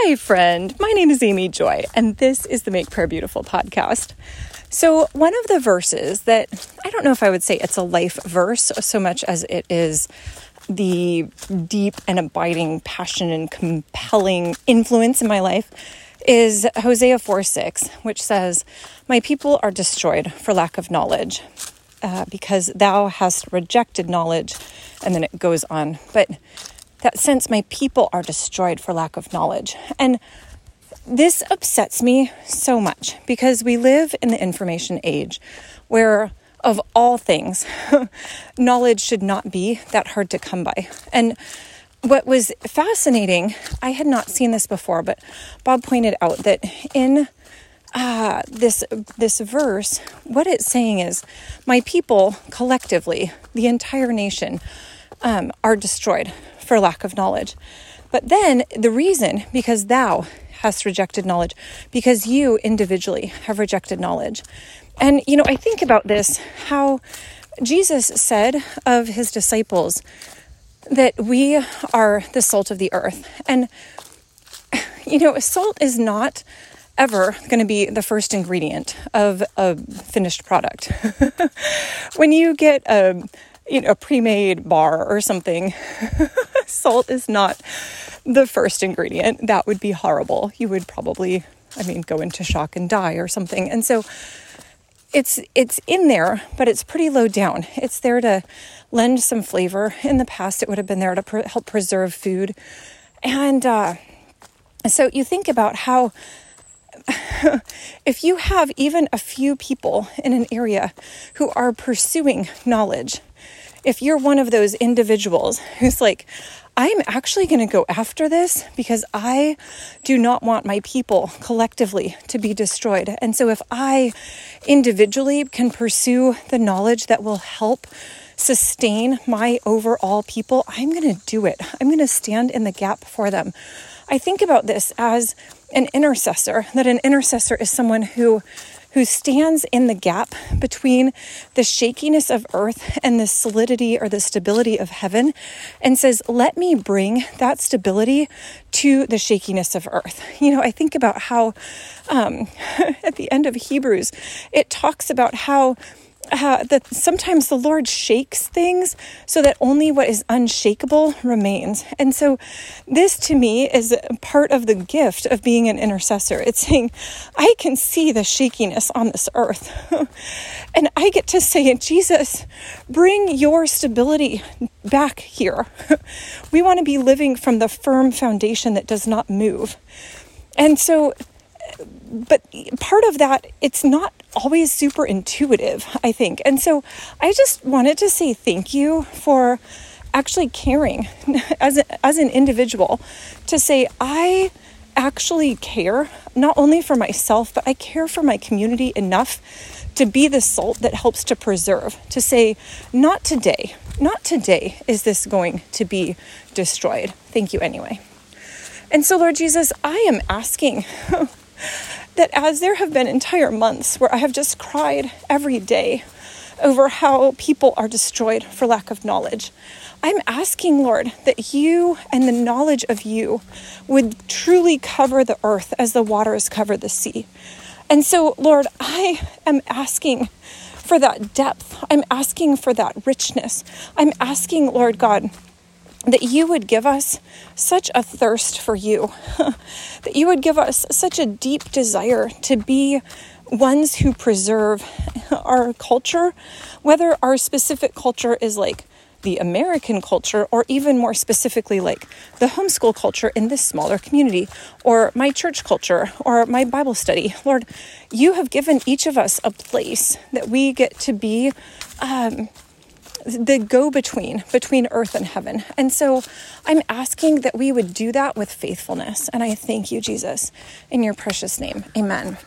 Hi, friend. My name is Amy Joy, and this is the Make Prayer Beautiful podcast. So, one of the verses that I don't know if I would say it's a life verse so much as it is the deep and abiding passion and compelling influence in my life is Hosea 4 6, which says, My people are destroyed for lack of knowledge. Uh, because thou hast rejected knowledge, and then it goes on. But that sense my people are destroyed for lack of knowledge. And this upsets me so much because we live in the information age where, of all things, knowledge should not be that hard to come by. And what was fascinating, I had not seen this before, but Bob pointed out that in uh, this this verse, what it's saying is, my people collectively, the entire nation, um, are destroyed for lack of knowledge. But then the reason, because thou hast rejected knowledge, because you individually have rejected knowledge. And, you know, I think about this how Jesus said of his disciples that we are the salt of the earth. And, you know, salt is not ever going to be the first ingredient of a finished product. when you get a you know, a pre-made bar or something. Salt is not the first ingredient. That would be horrible. You would probably, I mean, go into shock and die or something. And so it's it's in there, but it's pretty low down. It's there to lend some flavor. In the past, it would have been there to help preserve food, and uh, so you think about how if you have even a few people in an area who are pursuing knowledge, if you're one of those individuals who's like, I'm actually going to go after this because I do not want my people collectively to be destroyed. And so, if I individually can pursue the knowledge that will help sustain my overall people, I'm going to do it. I'm going to stand in the gap for them. I think about this as an intercessor, that an intercessor is someone who who stands in the gap between the shakiness of earth and the solidity or the stability of heaven and says, Let me bring that stability to the shakiness of earth. You know, I think about how um, at the end of Hebrews, it talks about how that sometimes the Lord shakes things so that only what is unshakable remains. And so, this to me is part of the gift of being an intercessor. It's saying, I can see the shakiness on this earth. and I get to say, Jesus, bring your stability back here. we want to be living from the firm foundation that does not move. And so, but part of that, it's not always super intuitive, I think. And so I just wanted to say thank you for actually caring as, a, as an individual to say, I actually care not only for myself, but I care for my community enough to be the salt that helps to preserve, to say, not today, not today is this going to be destroyed. Thank you anyway. And so, Lord Jesus, I am asking that as there have been entire months where I have just cried every day over how people are destroyed for lack of knowledge, I'm asking, Lord, that you and the knowledge of you would truly cover the earth as the waters cover the sea. And so, Lord, I am asking for that depth. I'm asking for that richness. I'm asking, Lord God, that you would give us such a thirst for you, that you would give us such a deep desire to be ones who preserve our culture, whether our specific culture is like the American culture, or even more specifically, like the homeschool culture in this smaller community, or my church culture, or my Bible study. Lord, you have given each of us a place that we get to be. Um, the go between between earth and heaven. And so I'm asking that we would do that with faithfulness. And I thank you, Jesus, in your precious name. Amen.